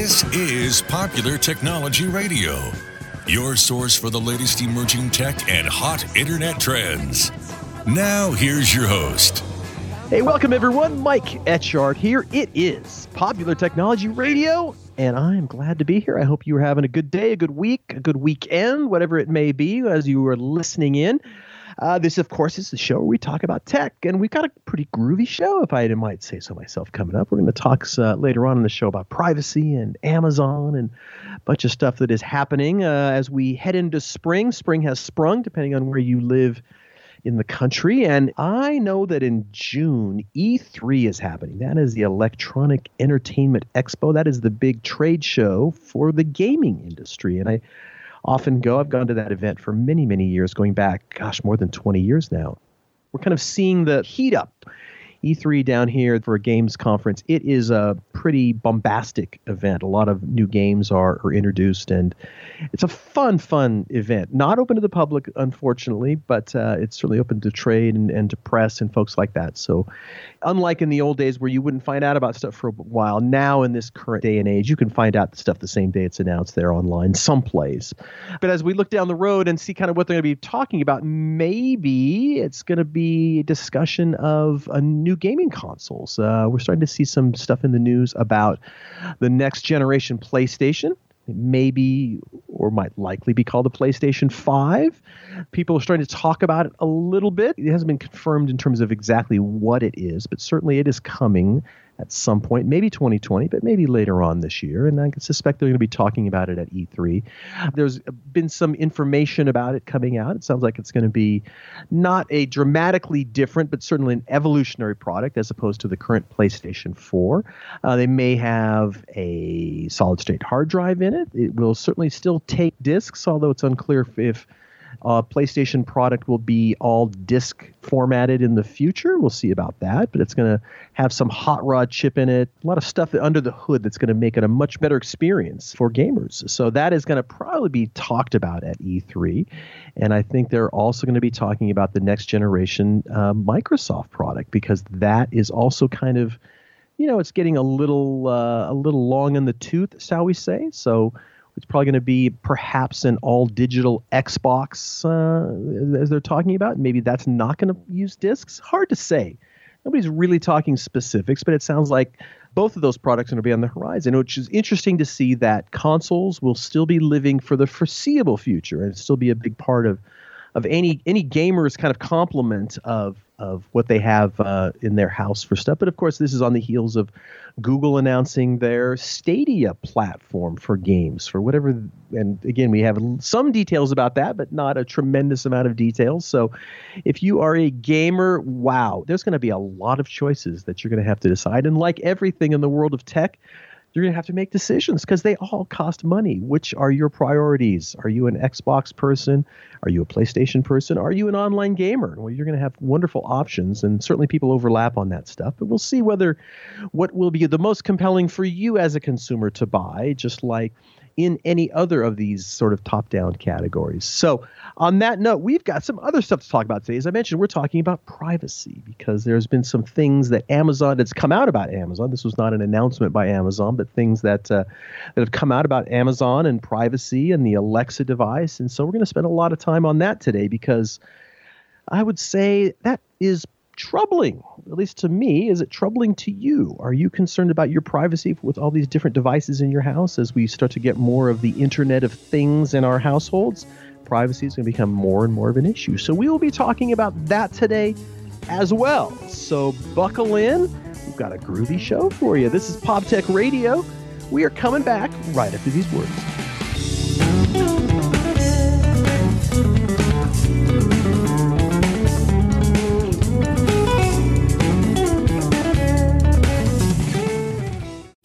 This is Popular Technology Radio, your source for the latest emerging tech and hot internet trends. Now, here's your host. Hey, welcome everyone. Mike Etchart here. It is Popular Technology Radio, and I'm glad to be here. I hope you are having a good day, a good week, a good weekend, whatever it may be as you are listening in. Uh, this, of course, is the show where we talk about tech, and we've got a pretty groovy show, if I might say so myself, coming up. We're going to talk uh, later on in the show about privacy and Amazon and a bunch of stuff that is happening uh, as we head into spring. Spring has sprung, depending on where you live in the country. And I know that in June, E3 is happening. That is the Electronic Entertainment Expo. That is the big trade show for the gaming industry. And I often go. I've gone to that event for many, many years, going back, gosh, more than 20 years now. We're kind of seeing the heat up. E3 down here for a games conference. It is a pretty bombastic event. A lot of new games are, are introduced, and it's a fun, fun event. Not open to the public, unfortunately, but uh, it's certainly open to trade and, and to press and folks like that. So, unlike in the old days where you wouldn't find out about stuff for a while, now in this current day and age, you can find out the stuff the same day it's announced there online, someplace. But as we look down the road and see kind of what they're going to be talking about, maybe it's going to be a discussion of a new gaming consoles. Uh, we're starting to see some stuff in the news about the next generation PlayStation maybe or might likely be called a PlayStation 5. People are starting to talk about it a little bit. It hasn't been confirmed in terms of exactly what it is, but certainly it is coming at some point, maybe 2020, but maybe later on this year. And I suspect they're going to be talking about it at E3. There's been some information about it coming out. It sounds like it's going to be not a dramatically different, but certainly an evolutionary product as opposed to the current PlayStation 4. Uh, they may have a solid state hard drive in it. It will certainly still take discs, although it's unclear if, if uh, PlayStation product will be all disc formatted in the future. We'll see about that, but it's going to have some hot rod chip in it, a lot of stuff under the hood that's going to make it a much better experience for gamers. So that is going to probably be talked about at E3, and I think they're also going to be talking about the next generation uh, Microsoft product because that is also kind of, you know, it's getting a little uh, a little long in the tooth, shall we say? So it's probably going to be perhaps an all digital Xbox, uh, as they're talking about. Maybe that's not going to use discs. Hard to say. Nobody's really talking specifics, but it sounds like both of those products are going to be on the horizon, which is interesting to see that consoles will still be living for the foreseeable future and still be a big part of of any any gamer's kind of complement of of what they have uh, in their house for stuff. But of course, this is on the heels of Google announcing their Stadia platform for games for whatever. And again, we have some details about that, but not a tremendous amount of details. So, if you are a gamer, wow, there's going to be a lot of choices that you're going to have to decide. And like everything in the world of tech, you're going to have to make decisions because they all cost money. Which are your priorities? Are you an Xbox person? Are you a PlayStation person? Are you an online gamer? Well, you're going to have wonderful options, and certainly people overlap on that stuff. But we'll see whether what will be the most compelling for you as a consumer to buy, just like in any other of these sort of top down categories. So, on that note, we've got some other stuff to talk about today. As I mentioned, we're talking about privacy because there's been some things that Amazon that's come out about Amazon. This was not an announcement by Amazon, but things that uh, that have come out about Amazon and privacy and the Alexa device. And so, we're going to spend a lot of time on that today because I would say that is troubling, at least to me. Is it troubling to you? Are you concerned about your privacy with all these different devices in your house as we start to get more of the Internet of Things in our households? Privacy is going to become more and more of an issue. So we will be talking about that today as well. So buckle in. We've got a groovy show for you. This is Pop Tech Radio. We are coming back right after these words.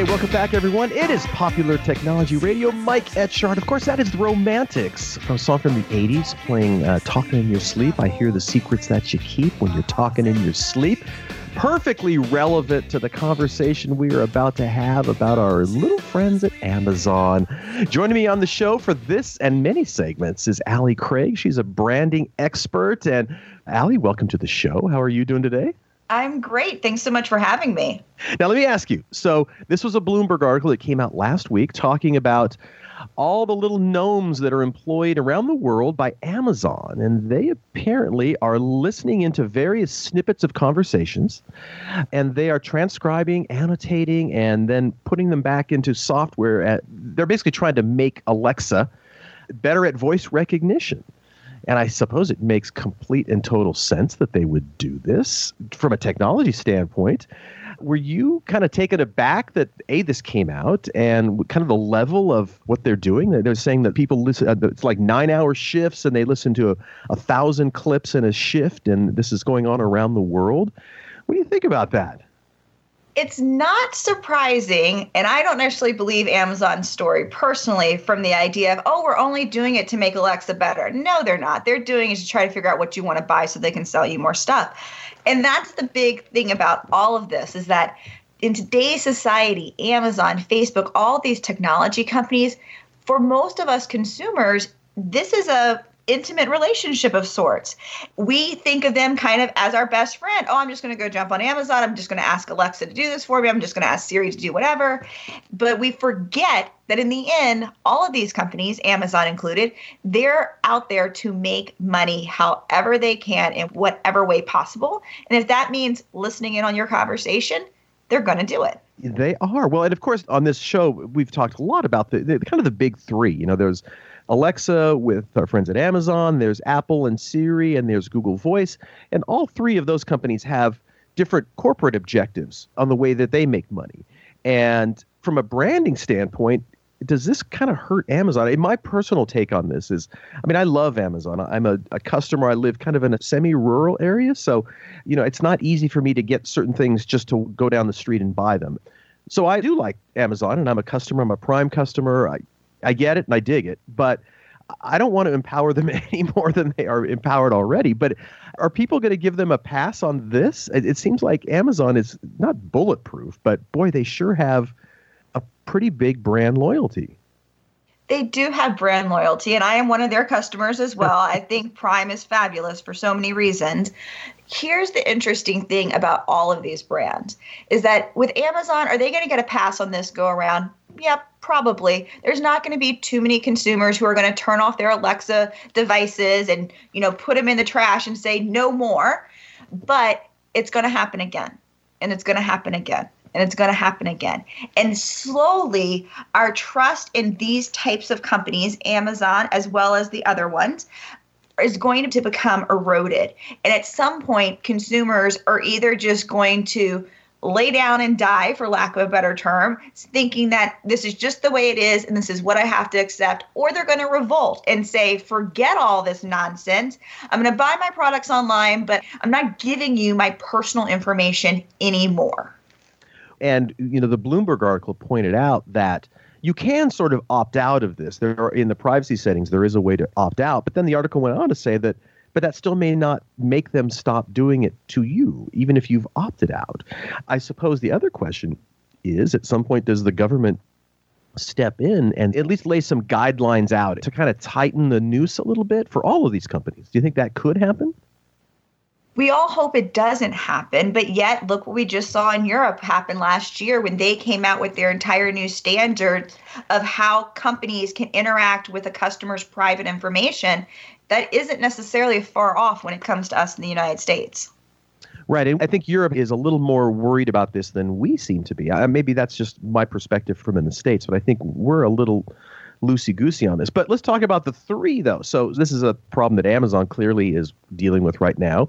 Hey, welcome back, everyone. It is Popular Technology Radio. Mike Etchart. Of course, that is the Romantics from song from the 80s playing uh, Talking in Your Sleep. I hear the secrets that you keep when you're talking in your sleep. Perfectly relevant to the conversation we are about to have about our little friends at Amazon. Joining me on the show for this and many segments is Allie Craig. She's a branding expert. And Allie, welcome to the show. How are you doing today? I'm great. Thanks so much for having me. Now, let me ask you. So, this was a Bloomberg article that came out last week talking about all the little gnomes that are employed around the world by Amazon. And they apparently are listening into various snippets of conversations and they are transcribing, annotating, and then putting them back into software. At, they're basically trying to make Alexa better at voice recognition. And I suppose it makes complete and total sense that they would do this from a technology standpoint. Were you kind of taken aback that A, this came out and kind of the level of what they're doing? They're saying that people listen, uh, it's like nine hour shifts and they listen to a, a thousand clips in a shift, and this is going on around the world. What do you think about that? it's not surprising, and I don't necessarily believe Amazon's story personally from the idea of, oh, we're only doing it to make Alexa better. No, they're not. They're doing it to try to figure out what you want to buy so they can sell you more stuff. And that's the big thing about all of this is that in today's society, Amazon, Facebook, all these technology companies, for most of us consumers, this is a intimate relationship of sorts. We think of them kind of as our best friend. Oh, I'm just going to go jump on Amazon. I'm just going to ask Alexa to do this for me. I'm just going to ask Siri to do whatever. But we forget that in the end, all of these companies, Amazon included, they're out there to make money however they can in whatever way possible. And if that means listening in on your conversation, they're going to do it. They are. Well, and of course, on this show, we've talked a lot about the, the kind of the big three. You know, there's Alexa with our friends at Amazon, there's Apple and Siri, and there's Google Voice. And all three of those companies have different corporate objectives on the way that they make money. And from a branding standpoint, does this kind of hurt Amazon? My personal take on this is I mean, I love Amazon. I'm a, a customer. I live kind of in a semi rural area. So, you know, it's not easy for me to get certain things just to go down the street and buy them. So I do like Amazon and I'm a customer. I'm a prime customer. I, I get it and I dig it, but I don't want to empower them any more than they are empowered already. But are people going to give them a pass on this? It, it, seems like Amazon is not bulletproof, but boy, they sure have a pretty big brand loyalty. They do have brand loyalty, and I am one of their customers as well. I think Prime is fabulous for so many reasons. Here's the interesting thing about all of these brands is that with Amazon, are they going to get a pass on this go around? Yep, probably. There's not going to be too many consumers who are going to turn off their Alexa devices and, you know, put them in the trash and say no more. But it's going to happen again. And it's going to happen again. And it's going to happen again. And slowly, our trust in these types of companies, Amazon as well as the other ones, is going to become eroded. And at some point, consumers are either just going to lay down and die, for lack of a better term, thinking that this is just the way it is and this is what I have to accept, or they're going to revolt and say, forget all this nonsense. I'm going to buy my products online, but I'm not giving you my personal information anymore. And, you know, the Bloomberg article pointed out that you can sort of opt out of this. There are in the privacy settings, there is a way to opt out. But then the article went on to say that but that still may not make them stop doing it to you, even if you've opted out. I suppose the other question is at some point, does the government step in and at least lay some guidelines out to kind of tighten the noose a little bit for all of these companies? Do you think that could happen? we all hope it doesn't happen, but yet look what we just saw in Europe happen last year when they came out with their entire new standards of how companies can interact with a customer's private information that isn't necessarily far off when it comes to us in the United States. Right. And I think Europe is a little more worried about this than we seem to be. maybe that's just my perspective from in the States, but I think we're a little loosey goosey on this. But let's talk about the three, though. So this is a problem that Amazon clearly is dealing with right now.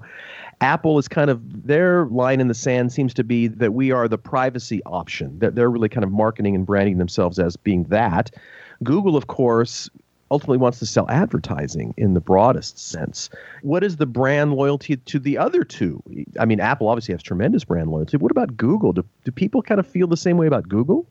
Apple is kind of their line in the sand seems to be that we are the privacy option. That they're really kind of marketing and branding themselves as being that. Google, of course, ultimately wants to sell advertising in the broadest sense. What is the brand loyalty to the other two? I mean, Apple obviously has tremendous brand loyalty. What about Google? Do, do people kind of feel the same way about Google?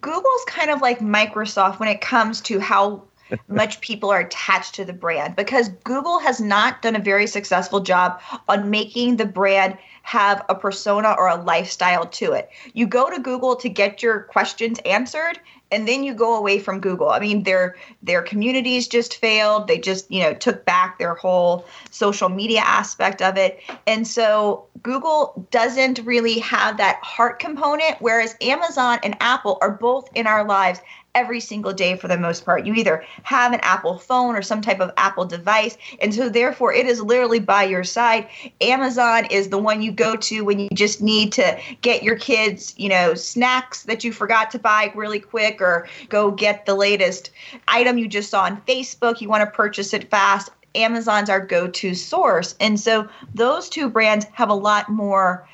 Google's kind of like Microsoft when it comes to how much people are attached to the brand because Google has not done a very successful job on making the brand have a persona or a lifestyle to it. You go to Google to get your questions answered and then you go away from Google. I mean, their their communities just failed. They just, you know, took back their whole social media aspect of it. And so Google doesn't really have that heart component whereas Amazon and Apple are both in our lives every single day for the most part. You either have an Apple phone or some type of Apple device. And so, therefore, it is literally by your side. Amazon is the one you go to when you just need to get your kids, you know, snacks that you forgot to buy really quick or go get the latest item you just saw on Facebook. You want to purchase it fast. Amazon's our go to source. And so, those two brands have a lot more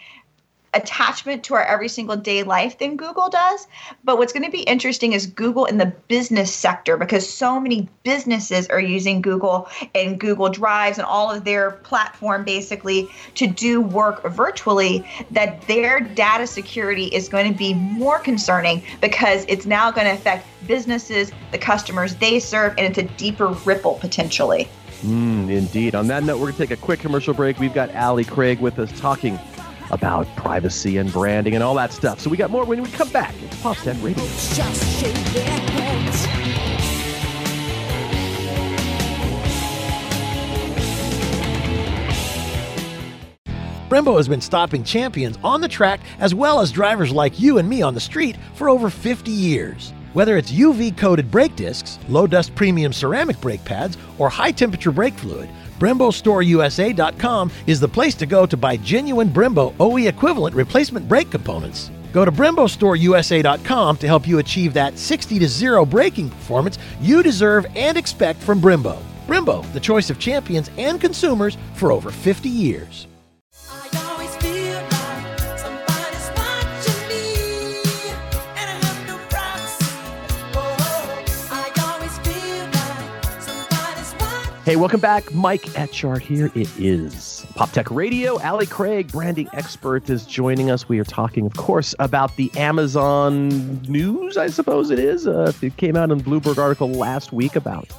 attachment to our every single day life than Google does. But what's going to be interesting is Google in the business sector because so many businesses are using Google and Google Drives and all of their platform basically to do work virtually that their data security is going to be more concerning because it's now going to affect businesses, the customers they serve, and it's a deeper ripple potentially. Mm, indeed. On that note, we're going to take a quick commercial break. We've got Allie Craig with us talking about privacy and branding and all that stuff. So we got more when we come back. It's PopTech Radio. Just shake Brembo has been stopping champions on the track as well as drivers like you and me on the street for over 50 years. Whether it's UV coated brake discs, low dust premium ceramic brake pads, or high temperature brake fluid, BremboStoreUSA.com is the place to go to buy genuine Brembo OE equivalent replacement brake components. Go to BremboStoreUSA.com to help you achieve that 60 to 0 braking performance you deserve and expect from Brembo. Brembo, the choice of champions and consumers for over 50 years. Hey, welcome back. Mike Etchart here. It is Pop Tech Radio. Allie Craig, branding expert, is joining us. We are talking, of course, about the Amazon news, I suppose it is. Uh, it came out in Bloomberg article last week about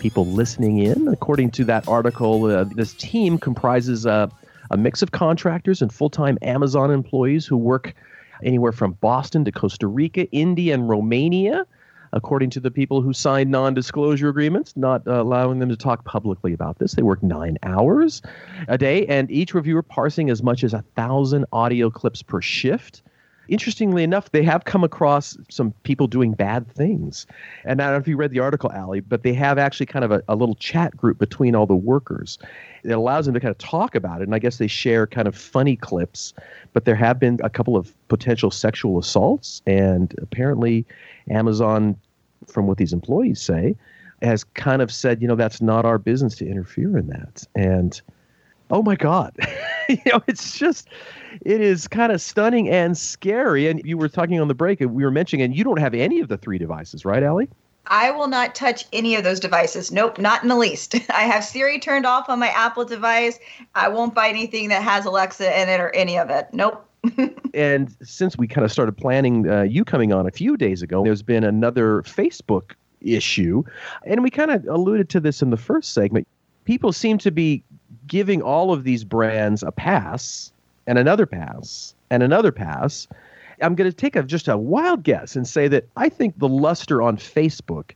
people listening in. According to that article, uh, this team comprises uh, a mix of contractors and full time Amazon employees who work anywhere from Boston to Costa Rica, India, and Romania according to the people who signed non disclosure agreements, not uh, allowing them to talk publicly about this. They work nine hours a day, and each reviewer parsing as much as a thousand audio clips per shift. Interestingly enough, they have come across some people doing bad things. And I don't know if you read the article, Allie, but they have actually kind of a, a little chat group between all the workers. It allows them to kind of talk about it. And I guess they share kind of funny clips. But there have been a couple of potential sexual assaults. And apparently, Amazon, from what these employees say, has kind of said, you know, that's not our business to interfere in that. And oh my God, you know, it's just, it is kind of stunning and scary. And you were talking on the break, and we were mentioning, and you don't have any of the three devices, right, Allie? I will not touch any of those devices. Nope, not in the least. I have Siri turned off on my Apple device. I won't buy anything that has Alexa in it or any of it. Nope. and since we kind of started planning uh, you coming on a few days ago, there's been another Facebook issue. And we kind of alluded to this in the first segment. People seem to be giving all of these brands a pass and another pass and another pass. I'm going to take a, just a wild guess and say that I think the luster on Facebook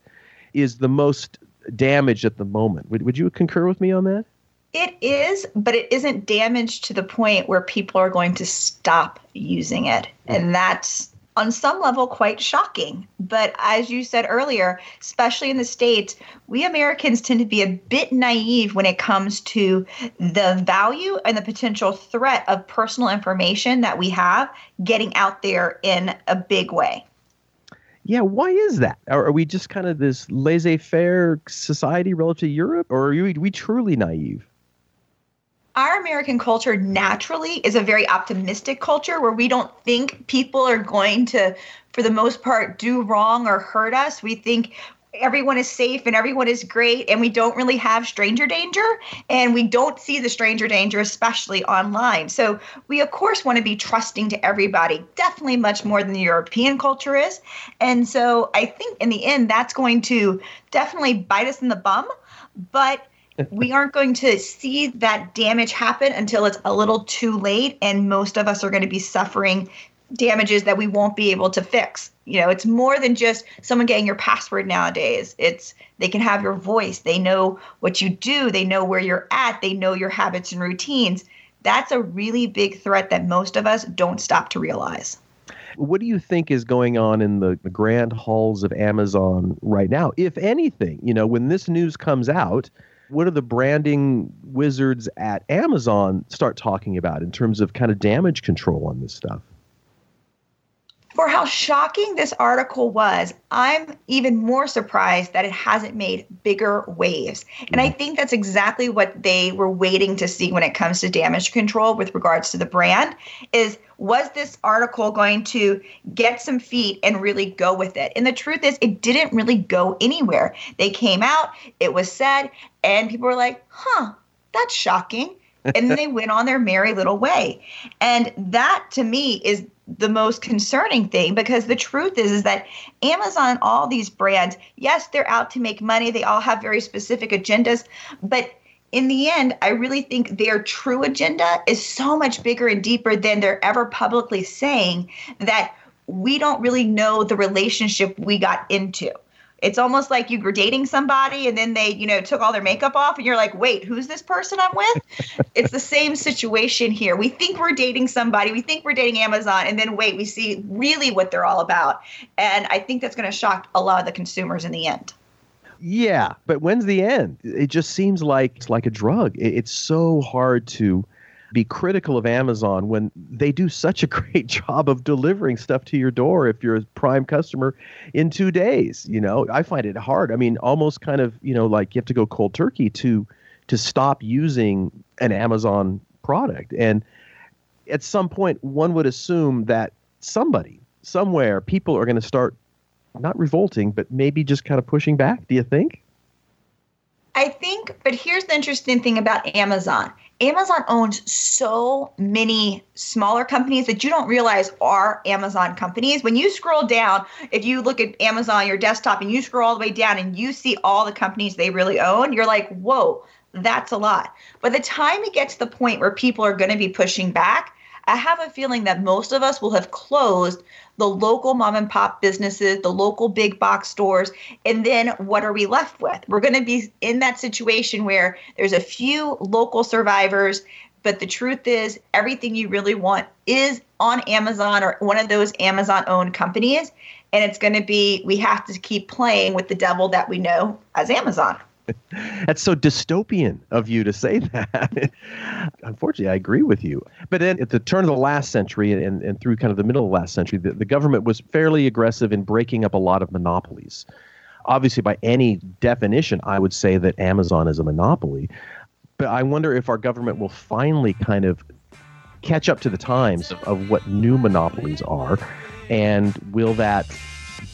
is the most damaged at the moment. Would, would you concur with me on that? It is, but it isn't damaged to the point where people are going to stop using it. And hmm. that's on some level quite shocking. But as you said earlier, especially in the States, we Americans tend to be a bit naive when it comes to the value and the potential threat of personal information that we have getting out there in a big way. Yeah, why is that? Are, we just kind of this laissez faire society relative to Europe, or are we, we truly naive? Our American culture naturally is a very optimistic culture where we don't think people are going to, for the most part, do wrong or hurt us. We think everyone is safe and everyone is great and we don't really have stranger danger and we don't see the stranger danger especially online so we of course want to be trusting to everybody definitely much more than the european culture is and so i think in the end that's going to definitely bite us in the bum but we aren't going to see that damage happen until it's a little too late and most of us are going to be suffering damages that we won't be able to fix. You know, it's more than just someone getting your password nowadays. It's they can have your voice, they know what you do, they know where you're at, they know your habits and routines. That's a really big threat that most of us don't stop to realize. What do you think is going on in the, the grand halls of Amazon right now, if anything? You know, when this news comes out, what do the branding wizards at Amazon start talking about in terms of kind of damage control on this stuff? For how shocking this article was, I'm even more surprised that it hasn't made bigger waves. And I mm-hmm. think that's exactly what they were waiting to see when it comes to damage control with regards to the brand is was this article going to get some feet and really go with it? And the truth is it didn't really go anywhere. They came out, it was said, and people were like, "Huh, that's shocking." and then they went on their merry little way. And that to me is the most concerning thing because the truth is is that Amazon all these brands yes they're out to make money. They all have very specific agendas. But in the end I really think their true agenda is so much bigger and deeper than they're ever publicly saying that we don't really know the relationship we got into it's almost like you were dating somebody and then they, you know, took all their makeup off and you're like, wait, who's this person I'm with? it's the same situation here. We think we're dating somebody, we think we're dating Amazon, and then wait, we see really what they're all about. And I think that's going to shock a lot of the consumers in the end. Yeah, but when's the end? It just seems like it's like a drug. It's so hard to be critical of Amazon when they do such a great job of delivering stuff to your door if you're a prime customer in 2 days, you know. I find it hard. I mean, almost kind of, you know, like you have to go cold turkey to to stop using an Amazon product. And at some point one would assume that somebody somewhere people are going to start not revolting but maybe just kind of pushing back. Do you think? I think, but here's the interesting thing about Amazon. Amazon owns so many smaller companies that you don't realize are Amazon companies. When you scroll down, if you look at Amazon, your desktop, and you scroll all the way down and you see all the companies they really own, you're like, whoa, that's a lot. By the time it gets to the point where people are going to be pushing back, I have a feeling that most of us will have closed the local mom and pop businesses, the local big box stores, and then what are we left with? We're going to be in that situation where there's a few local survivors, but the truth is everything you really want is on Amazon or one of those Amazon owned companies. And it's going to be, we have to keep playing with the devil that we know as Amazon. That's so dystopian of you to say that. Unfortunately, I agree with you. But then at the turn of the last century and, and through kind of the middle of the last century, the, the government was fairly aggressive in breaking up a lot of monopolies. Obviously, by any definition, I would say that Amazon is a monopoly. But I wonder if our government will finally kind of catch up to the times of, of what new monopolies are. And will that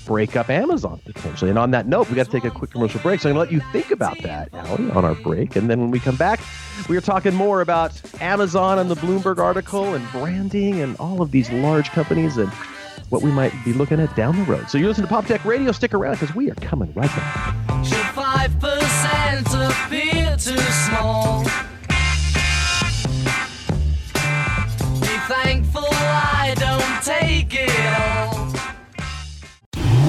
break up Amazon potentially. And on that note, we got to take a quick commercial break. So I'm going to let you think about that, Allie, on our break. And then when we come back, we are talking more about Amazon and the Bloomberg article and branding and all of these large companies and what we might be looking at down the road. So you listen to Pop Tech Radio. Stick around because we are coming right back.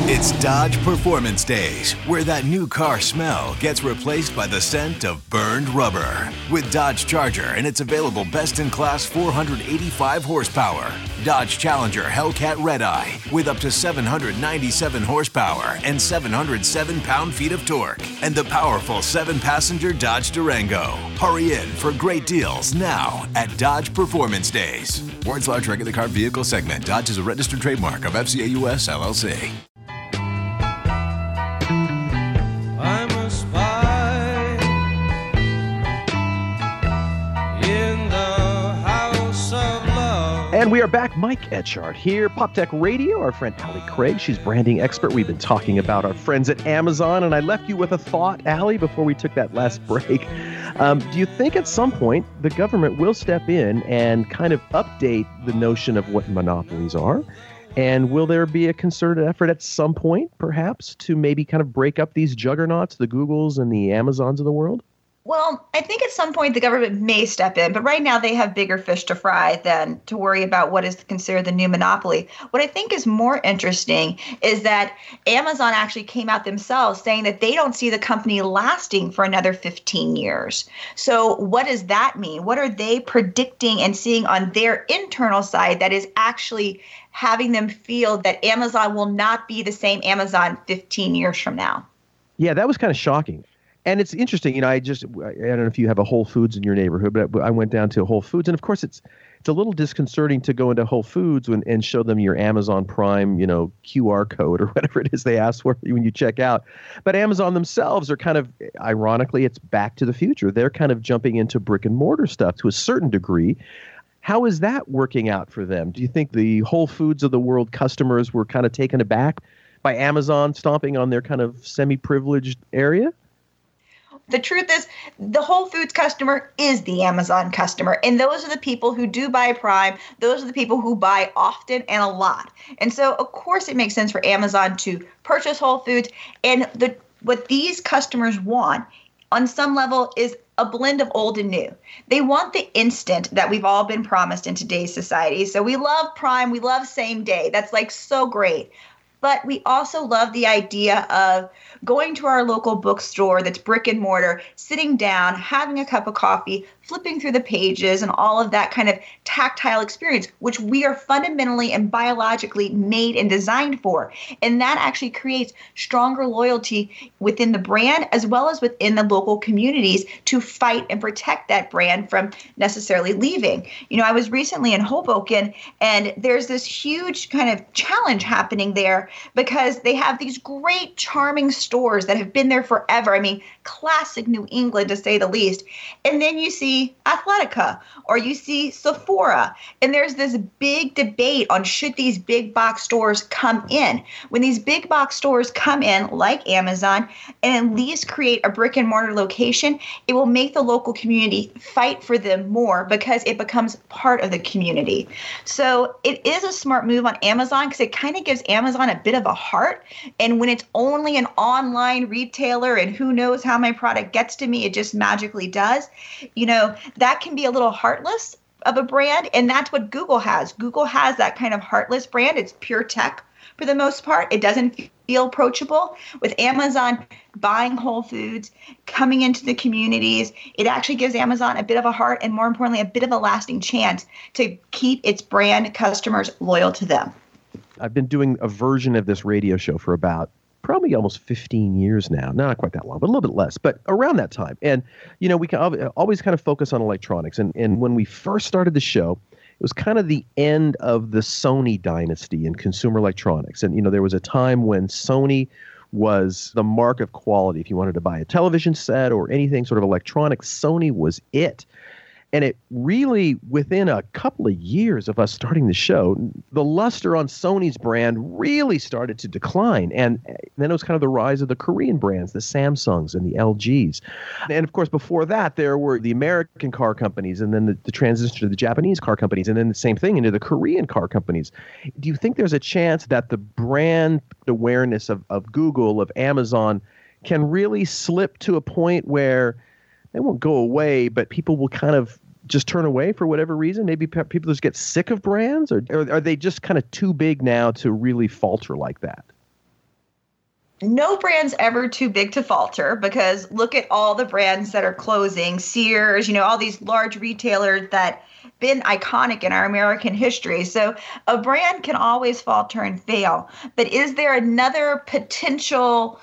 It's Dodge Performance Days, where that new car smell gets replaced by the scent of burned rubber. With Dodge Charger and its available best in class 485 horsepower. Dodge Challenger Hellcat Red Eye with up to 797 horsepower and 707 pound feet of torque. And the powerful seven passenger Dodge Durango. Hurry in for great deals now at Dodge Performance Days. Words large regular car vehicle segment. Dodge is a registered trademark of FCA US LLC. And we are back. Mike Etchart here, Pop Tech Radio. Our friend Allie Craig, she's branding expert. We've been talking about our friends at Amazon, and I left you with a thought, Allie, before we took that last break. Um, do you think at some point the government will step in and kind of update the notion of what monopolies are? And will there be a concerted effort at some point, perhaps, to maybe kind of break up these juggernauts, the Googles and the Amazons of the world? Well, I think at some point the government may step in, but right now they have bigger fish to fry than to worry about what is considered the new monopoly. What I think is more interesting is that Amazon actually came out themselves saying that they don't see the company lasting for another 15 years. So, what does that mean? What are they predicting and seeing on their internal side that is actually having them feel that Amazon will not be the same Amazon 15 years from now? Yeah, that was kind of shocking and it's interesting, you know. I just I don't know if you have a Whole Foods in your neighborhood, but I went down to Whole Foods, and of course, it's it's a little disconcerting to go into Whole Foods when, and show them your Amazon Prime, you know, QR code or whatever it is they ask for when you check out. But Amazon themselves are kind of, ironically, it's back to the future. They're kind of jumping into brick and mortar stuff to a certain degree. How is that working out for them? Do you think the Whole Foods of the world customers were kind of taken aback by Amazon stomping on their kind of semi-privileged area? The truth is the Whole Foods customer is the Amazon customer. And those are the people who do buy Prime. Those are the people who buy often and a lot. And so of course it makes sense for Amazon to purchase Whole Foods. And the what these customers want on some level is a blend of old and new. They want the instant that we've all been promised in today's society. So we love Prime, we love same day. That's like so great. But we also love the idea of going to our local bookstore that's brick and mortar, sitting down, having a cup of coffee, flipping through the pages, and all of that kind of tactile experience, which we are fundamentally and biologically made and designed for. And that actually creates stronger loyalty within the brand as well as within the local communities to fight and protect that brand from necessarily leaving. You know, I was recently in Hoboken, and there's this huge kind of challenge happening there because they have these great, charming stores that have been there forever. I mean, classic New England to say the least. And then you see Athletica or you see Sephora. And there's this big debate on should these big box stores come in. When these big box stores come in, like Amazon, and at least create a brick and mortar location, it will make the local community fight for them more because it becomes part of the community. So it is a smart move on Amazon because it kind of gives Amazon a bit of a heart. And when it's only an online retailer and who knows how my product gets to me, it just magically does, you know, that can be a little heartless of a brand. And that's what Google has. Google has that kind of heartless brand. It's pure tech for the most part. It doesn't feel approachable. With Amazon buying Whole Foods, coming into the communities, it actually gives Amazon a bit of a heart and more importantly, a bit of a lasting chance to keep its brand customers loyal to them. I've been doing a version of this radio show for about probably almost 15 years now. Not quite that long, but a little bit less, but around that time. And, you know, we can always kind of focus on electronics. And, and when we first started the show, it was kind of the end of the Sony dynasty in consumer electronics. And, you know, there was a time when Sony was the mark of quality. If you wanted to buy a television set or anything sort of electronic, Sony was it. And it really, within a couple of years of us starting the show, the luster on Sony's brand really started to decline. And then it was kind of the rise of the Korean brands, the Samsungs and the LGs. And of course, before that, there were the American car companies and then the, the transition to the Japanese car companies and then the same thing into the Korean car companies. Do you think there's a chance that the brand awareness of, of Google, of Amazon, can really slip to a point where they won't go away, but people will kind of just turn away for whatever reason? Maybe people just get sick of brands, or, or are they just kind of too big now to really falter like that? no brand's ever too big to falter because look at all the brands that are closing sears you know all these large retailers that been iconic in our american history so a brand can always falter and fail but is there another potential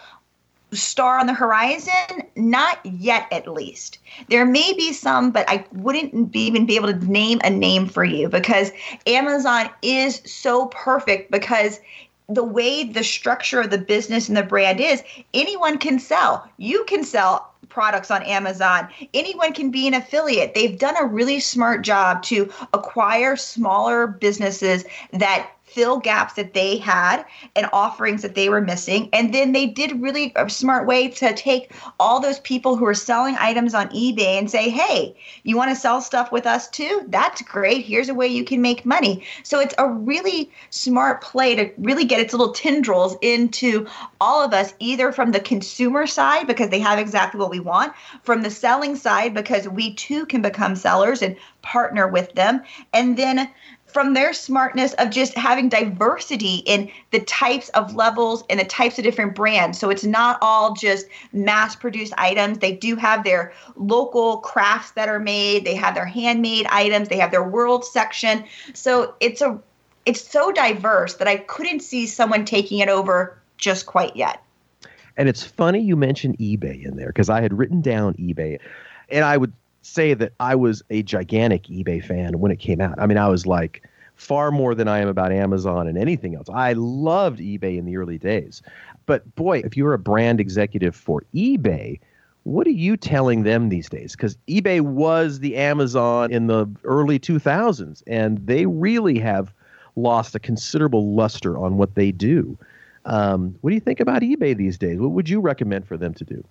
star on the horizon? Not yet, at least. There may be some, but I wouldn't be, even be able to name a name for you because Amazon is so perfect because the way the structure of the business and the brand is, anyone can sell. You can sell products on Amazon. Anyone can be an affiliate. They've done a really smart job to acquire smaller businesses that fill gaps that they had and offerings that they were missing. And then they did really a smart way to take all those people who are selling items on eBay and say, hey, you want to sell stuff with us too? That's great. Here's a way you can make money. So it's a really smart play to really get its little tendrils into all of us, either from the consumer side, because they have exactly what we want, from the selling side, because we too can become sellers and partner with them. And then from their smartness of just having diversity in the types of levels and the types of different brands. So it's not all just mass produced items. They do have their local crafts that are made, they have their handmade items, they have their world section. So it's a it's so diverse that I couldn't see someone taking it over just quite yet. And it's funny you mentioned eBay in there because I had written down eBay and I would say that I was a gigantic eBay fan when it came out. I mean, I was like far more than I am about Amazon and anything else. I loved eBay in the early days. But boy, if you're a brand executive for eBay, what are you telling them these days? Because eBay was the Amazon in the early 2000s, and they really have lost a considerable luster on what they do. Um, what do you think about eBay these days? What would you recommend for them to do?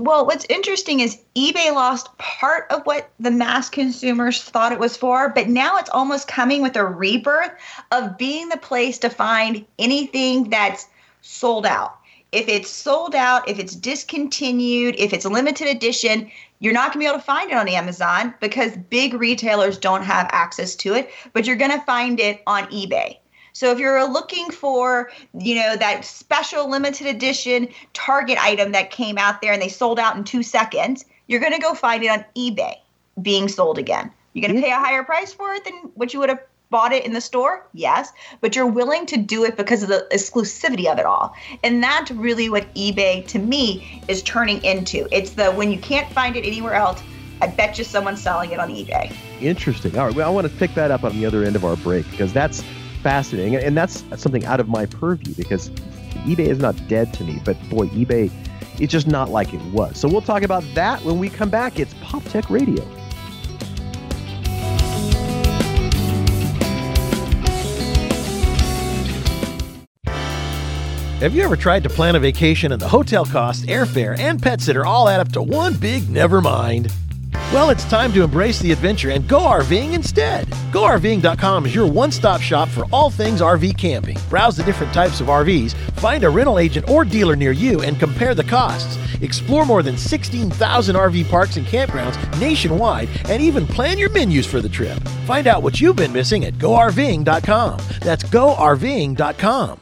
Well, what's interesting is eBay lost part of what the mass consumers thought it was for, but now it's almost coming with a rebirth of being the place to find anything that's sold out. If it's sold out, if it's discontinued, if it's limited edition, you're not going to be able to find it on Amazon because big retailers don't have access to it, but you're going to find it on eBay. So if you're looking for, you know, that special limited edition Target item that came out there and they sold out in two seconds, you're going to go find it on eBay being sold again. You're going to pay a higher price for it than what you would have bought it in the store? Yes, but you're willing to do it because of the exclusivity of it all. And that's really what eBay to me is turning into. It's the when you can't find it anywhere else, I bet you someone's selling it on eBay. Interesting. All right, well, I want to pick that up on the other end of our break because that's fascinating. And that's something out of my purview because eBay is not dead to me, but boy, eBay, it's just not like it was. So we'll talk about that when we come back. It's Pop Tech Radio. Have you ever tried to plan a vacation and the hotel costs, airfare, and pet sitter all add up to one big never mind? Well, it's time to embrace the adventure and go RVing instead. GoRVing.com is your one stop shop for all things RV camping. Browse the different types of RVs, find a rental agent or dealer near you, and compare the costs. Explore more than 16,000 RV parks and campgrounds nationwide, and even plan your menus for the trip. Find out what you've been missing at GoRVing.com. That's GoRVing.com.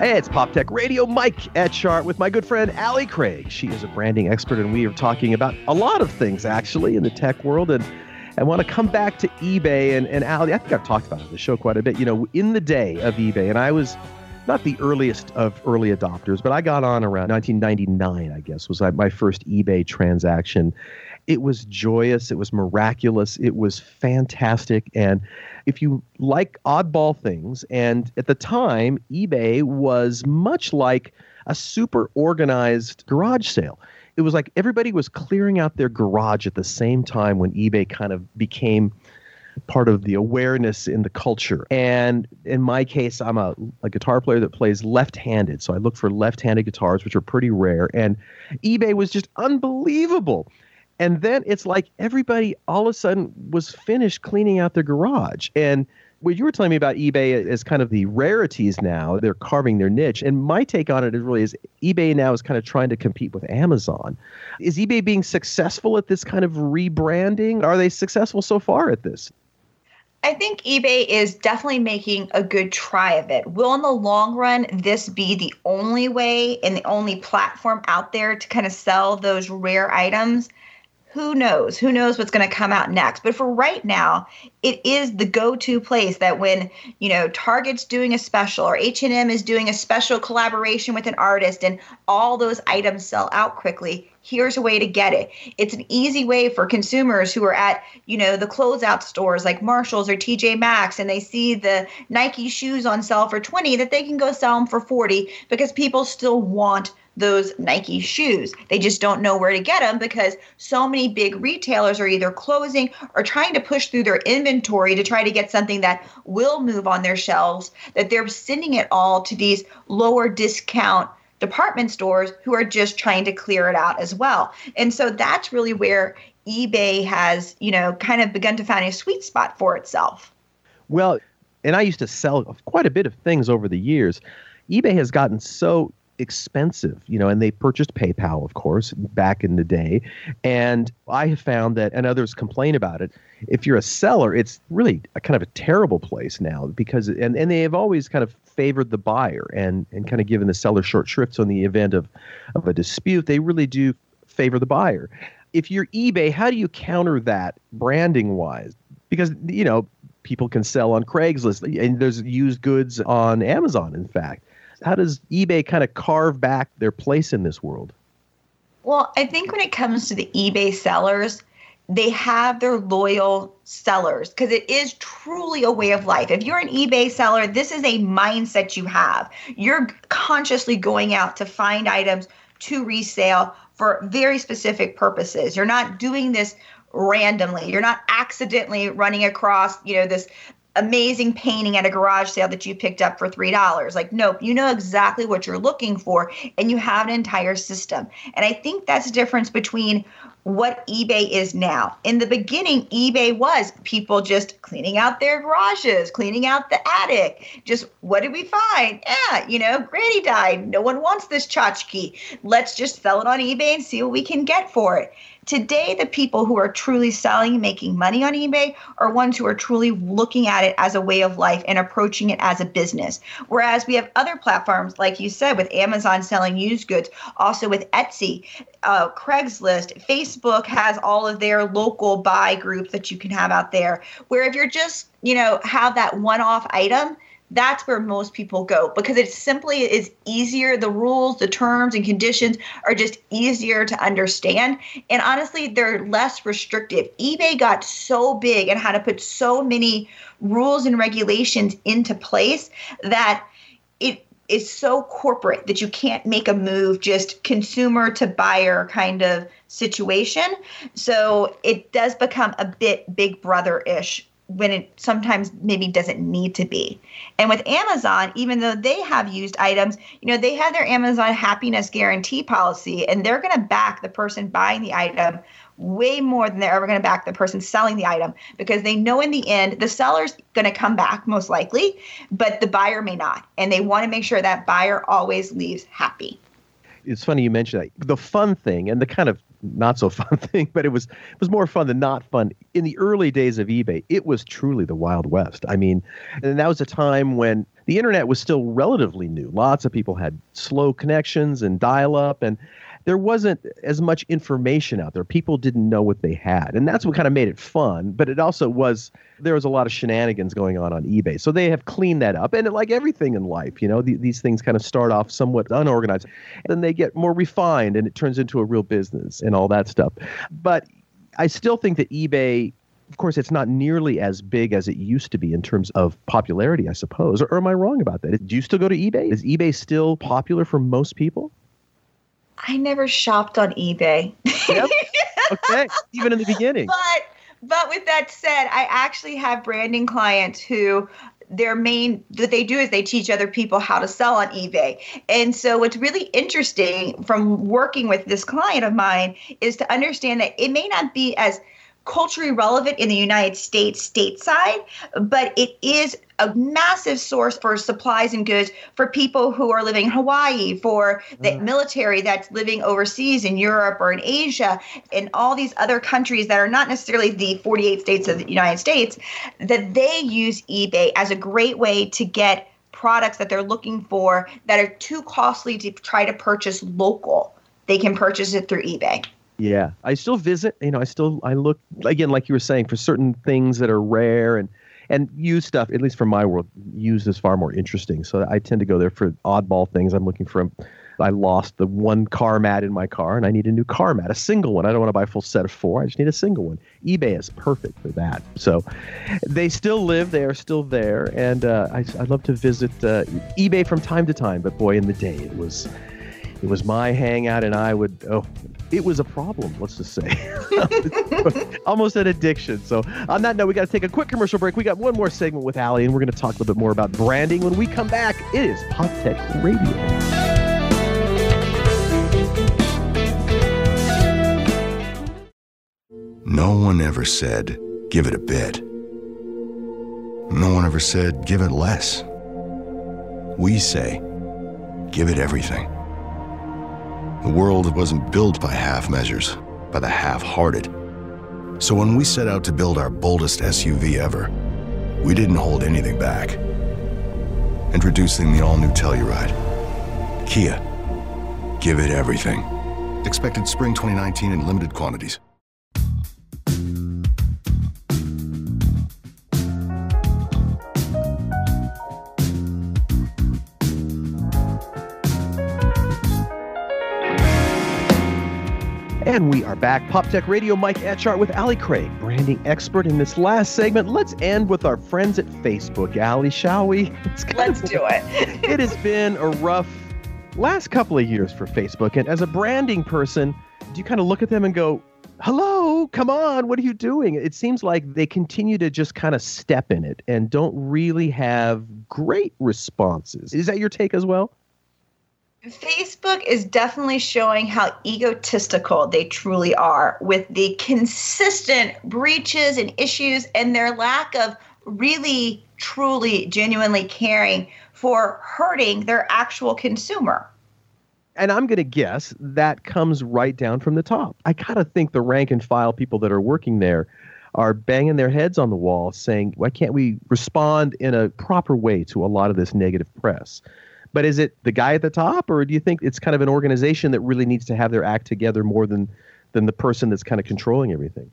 Hey, it's Pop Tech Radio. Mike Etchart with my good friend Allie Craig. She is a branding expert, and we are talking about a lot of things actually in the tech world. And I want to come back to eBay and, and Allie. I think I've talked about it the show quite a bit. You know, in the day of eBay, and I was not the earliest of early adopters, but I got on around 1999, I guess, was my first eBay transaction. It was joyous. It was miraculous. It was fantastic. And if you like oddball things, and at the time, eBay was much like a super organized garage sale. It was like everybody was clearing out their garage at the same time when eBay kind of became part of the awareness in the culture. And in my case, I'm a, a guitar player that plays left handed. So I look for left handed guitars, which are pretty rare. And eBay was just unbelievable. And then it's like everybody all of a sudden was finished cleaning out their garage. And what you were telling me about eBay is kind of the rarities now. They're carving their niche. And my take on it is really is eBay now is kind of trying to compete with Amazon. Is eBay being successful at this kind of rebranding? Are they successful so far at this? I think eBay is definitely making a good try of it. Will, in the long run, this be the only way and the only platform out there to kind of sell those rare items? Who knows who knows what's going to come out next but for right now it is the go-to place that when you know target's doing a special or h&m is doing a special collaboration with an artist and all those items sell out quickly here's a way to get it. It's an easy way for consumers who are at, you know, the closeout stores like Marshalls or TJ Maxx and they see the Nike shoes on sale for 20 that they can go sell them for 40 because people still want those Nike shoes. They just don't know where to get them because so many big retailers are either closing or trying to push through their inventory to try to get something that will move on their shelves that they're sending it all to these lower discount department stores who are just trying to clear it out as well. And so that's really where eBay has, you know, kind of begun to find a sweet spot for itself. Well, and I used to sell quite a bit of things over the years. eBay has gotten so expensive, you know, and they purchased PayPal, of course, back in the day. And I have found that, and others complain about it, if you're a seller, it's really a kind of a terrible place now because, and, and they have always kind of favored the buyer and, and kind of given the seller short shrift. So in the event of, of a dispute, they really do favor the buyer. If you're eBay, how do you counter that branding wise? Because, you know, people can sell on Craigslist and there's used goods on Amazon, in fact how does eBay kind of carve back their place in this world? Well, I think when it comes to the eBay sellers, they have their loyal sellers because it is truly a way of life. If you're an eBay seller, this is a mindset you have. You're consciously going out to find items to resale for very specific purposes. You're not doing this randomly. You're not accidentally running across, you know, this amazing painting at a garage sale that you picked up for three dollars. Like, nope, you know exactly what you're looking for, and you have an entire system. And I think that's the difference between what eBay is now. In the beginning, eBay was people just cleaning out their garages, cleaning out the attic. Just what did we find? Yeah, you know, Granny died. No one wants this tchotchke. Let's just sell it on eBay and see what we can get for it. Today, the people who are truly selling, making money on eBay are ones who are truly looking at it as a way of life and approaching it as a business. Whereas we have other platforms, like you said, with Amazon selling used goods, also with Etsy, uh, Craigslist, Facebook has all of their local buy groups that you can have out there. Where if you're just, you know, have that one off item, that's where most people go because it simply is easier. The rules, the terms, and conditions are just easier to understand. And honestly, they're less restrictive. eBay got so big and had to put so many rules and regulations into place that it is so corporate that you can't make a move just consumer to buyer kind of situation. So it does become a bit big brother ish when it sometimes maybe doesn't need to be. And with Amazon, even though they have used items, you know, they have their Amazon happiness guarantee policy and they're going to back the person buying the item way more than they're ever going to back the person selling the item because they know in the end the seller's going to come back most likely, but the buyer may not. And they want to make sure that buyer always leaves happy. It's funny you mentioned that. The fun thing and the kind of not so fun thing, but it was it was more fun than not fun. In the early days of eBay, it was truly the Wild West. I mean, and that was a time when the internet was still relatively new. Lots of people had slow connections and dial up and there wasn't as much information out there. People didn't know what they had. And that's what kind of made it fun. But it also was, there was a lot of shenanigans going on on eBay. So they have cleaned that up. And like everything in life, you know, the, these things kind of start off somewhat unorganized. And then they get more refined and it turns into a real business and all that stuff. But I still think that eBay of course, it's not nearly as big as it used to be in terms of popularity, I suppose. Or, or, am I wrong about that? Do you still go to eBay? Is eBay still popular for most people? I never shopped on eBay. yep. Okay. Even in the beginning. But but with that said, I actually have branding clients who their main what they do is they teach other people how to sell on eBay. And so what's really interesting from working with this client of mine is to understand that it may not be as culturally relevant in the United States stateside, but it is a massive source for supplies and goods for people who are living in Hawaii, for the mm. military that's living overseas in Europe or in Asia, and all these other countries that are not necessarily the 48 states of the United States, that they use eBay as a great way to get products that they're looking for that are too costly to try to purchase local. They can purchase it through eBay. Yeah, I still visit. You know, I still I look again, like you were saying, for certain things that are rare and and used stuff. At least for my world, used is far more interesting. So I tend to go there for oddball things. I'm looking for I lost the one car mat in my car and I need a new car mat, a single one. I don't want to buy a full set of four. I just need a single one. eBay is perfect for that. So they still live. They are still there. And uh, I, I love to visit uh, eBay from time to time. But boy, in the day, it was it was my hangout and I would oh it was a problem, let's just say. Almost an addiction. So on that note, we got to take a quick commercial break. We got one more segment with Allie, and we're going to talk a little bit more about branding. When we come back, it is Pop Tech Radio. No one ever said, give it a bit. No one ever said, give it less. We say, give it everything. The world wasn't built by half measures, by the half hearted. So when we set out to build our boldest SUV ever, we didn't hold anything back. Introducing the all new Telluride. Kia. Give it everything. Expected spring 2019 in limited quantities. And we are back. Pop Tech Radio, Mike Etchart with Allie Craig, branding expert. In this last segment, let's end with our friends at Facebook. Allie, shall we? Let's do it. it has been a rough last couple of years for Facebook. And as a branding person, do you kind of look at them and go, hello, come on, what are you doing? It seems like they continue to just kind of step in it and don't really have great responses. Is that your take as well? Facebook is definitely showing how egotistical they truly are with the consistent breaches and issues and their lack of really, truly, genuinely caring for hurting their actual consumer. And I'm going to guess that comes right down from the top. I got to think the rank and file people that are working there are banging their heads on the wall saying, why can't we respond in a proper way to a lot of this negative press? But is it the guy at the top, or do you think it's kind of an organization that really needs to have their act together more than than the person that's kind of controlling everything?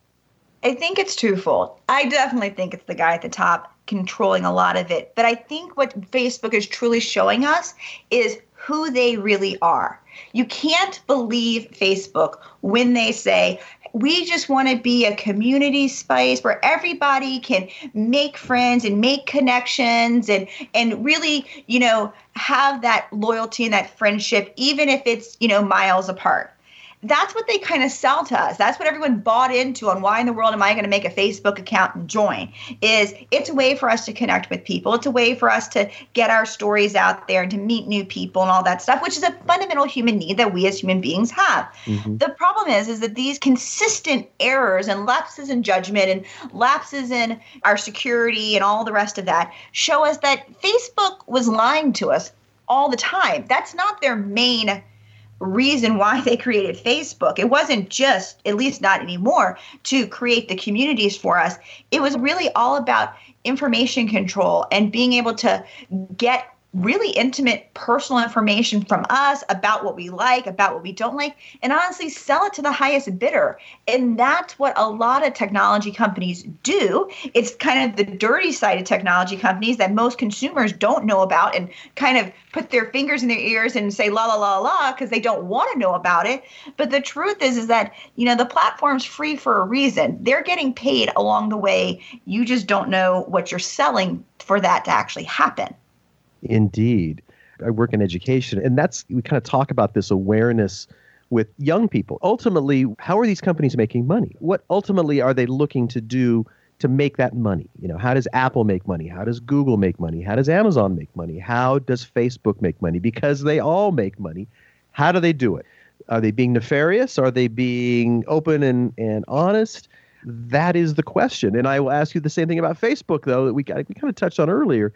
I think it's twofold. I definitely think it's the guy at the top controlling a lot of it. But I think what Facebook is truly showing us is who they really are. You can't believe Facebook when they say, we just want to be a community space where everybody can make friends and make connections and and really you know have that loyalty and that friendship even if it's you know miles apart that's what they kind of sell to us. That's what everyone bought into on why in the world am I going to make a Facebook account and join? Is it's a way for us to connect with people. It's a way for us to get our stories out there and to meet new people and all that stuff, which is a fundamental human need that we as human beings have. Mm-hmm. The problem is is that these consistent errors and lapses in judgment and lapses in our security and all the rest of that show us that Facebook was lying to us all the time. That's not their main reason why they created Facebook. It wasn't just, at least not anymore, to create the communities for us. It was really all about information control and being able to get really intimate personal information from us about what we like, about what we don't like, and honestly sell it to the highest bidder. And that's what a lot of technology companies do. It's kind of the dirty side of technology companies that most consumers don't know about and kind of put their fingers in their ears and say la la la la because they don't want to know about it. But the truth is is that, you know, the platform's free for a reason. They're getting paid along the way. You just don't know what you're selling for that to actually happen. Indeed. I work in education, and that's we kind of talk about this awareness with young people. Ultimately, how are these companies making money? What ultimately are they looking to do to make that money? You know, how does Apple make money? How does Google make money? How does Amazon make money? How does Facebook make money? Because they all make money. How do they do it? Are they being nefarious? Are they being open and, and honest? That is the question. And I will ask you the same thing about Facebook, though, that we, we kind of touched on earlier.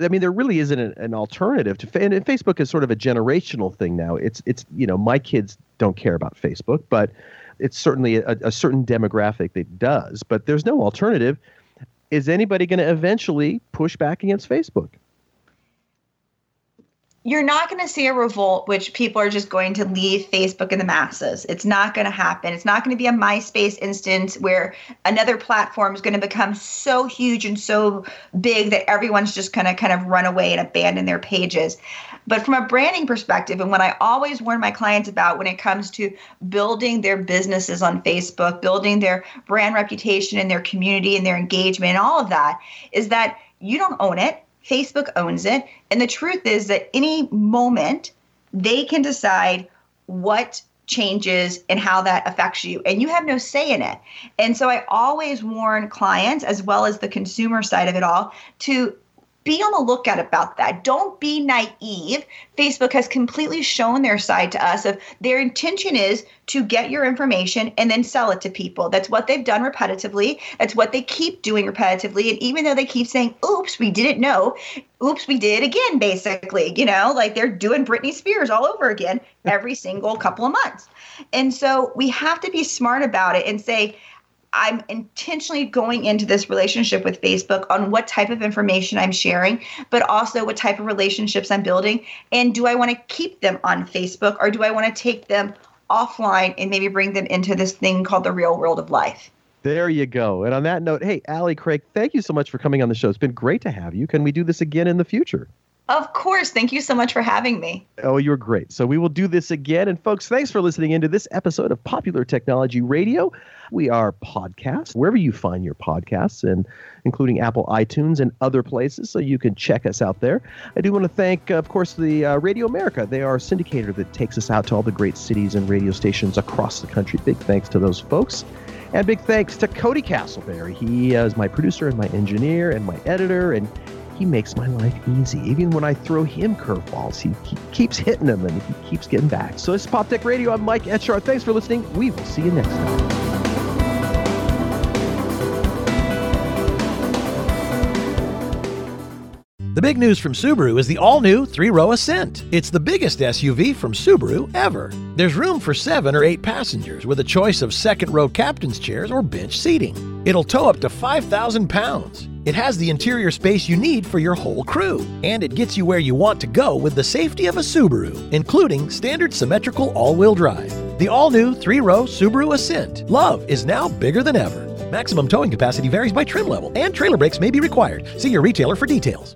I mean, there really isn't an, an alternative to and Facebook is sort of a generational thing now. It's it's you know my kids don't care about Facebook, but it's certainly a, a certain demographic that does. But there's no alternative. Is anybody going to eventually push back against Facebook? You're not going to see a revolt which people are just going to leave Facebook in the masses. It's not going to happen. It's not going to be a MySpace instance where another platform is going to become so huge and so big that everyone's just going to kind of run away and abandon their pages. But from a branding perspective, and what I always warn my clients about when it comes to building their businesses on Facebook, building their brand reputation and their community and their engagement and all of that, is that you don't own it Facebook owns it. And the truth is that any moment they can decide what changes and how that affects you and you have no say in it. And so I always warn clients as well as the consumer side of it all to be on the lookout about that. Don't be naive. Facebook has completely shown their side to us of their intention is to get your information and then sell it to people. That's what they've done repetitively. That's what they keep doing repetitively. And even though they keep saying, oops, we didn't know, oops, we did again, basically, you know, like they're doing Britney Spears all over again every single couple of months. And so we have to be smart about it and say, I'm intentionally going into this relationship with Facebook on what type of information I'm sharing, but also what type of relationships I'm building. And do I want to keep them on Facebook or do I want to take them offline and maybe bring them into this thing called the real world of life? There you go. And on that note, hey, Allie Craig, thank you so much for coming on the show. It's been great to have you. Can we do this again in the future? Of course. Thank you so much for having me. Oh, you're great. So we will do this again. And folks, thanks for listening into this episode of Popular Technology Radio. We are podcasts wherever you find your podcasts, and including Apple iTunes and other places. So you can check us out there. I do want to thank, of course, the uh, Radio America. They are a syndicator that takes us out to all the great cities and radio stations across the country. Big thanks to those folks. And big thanks to Cody Castleberry. He is my producer and my engineer and my editor, and he makes my life easy. Even when I throw him curveballs, he, he keeps hitting them and he keeps getting back. So this is Pop Tech Radio. I'm Mike Etchart. Thanks for listening. We will see you next time. The big news from Subaru is the all new three row Ascent. It's the biggest SUV from Subaru ever. There's room for seven or eight passengers with a choice of second row captain's chairs or bench seating. It'll tow up to 5,000 pounds. It has the interior space you need for your whole crew, and it gets you where you want to go with the safety of a Subaru, including standard symmetrical all wheel drive. The all new three row Subaru Ascent. Love is now bigger than ever. Maximum towing capacity varies by trim level, and trailer brakes may be required. See your retailer for details.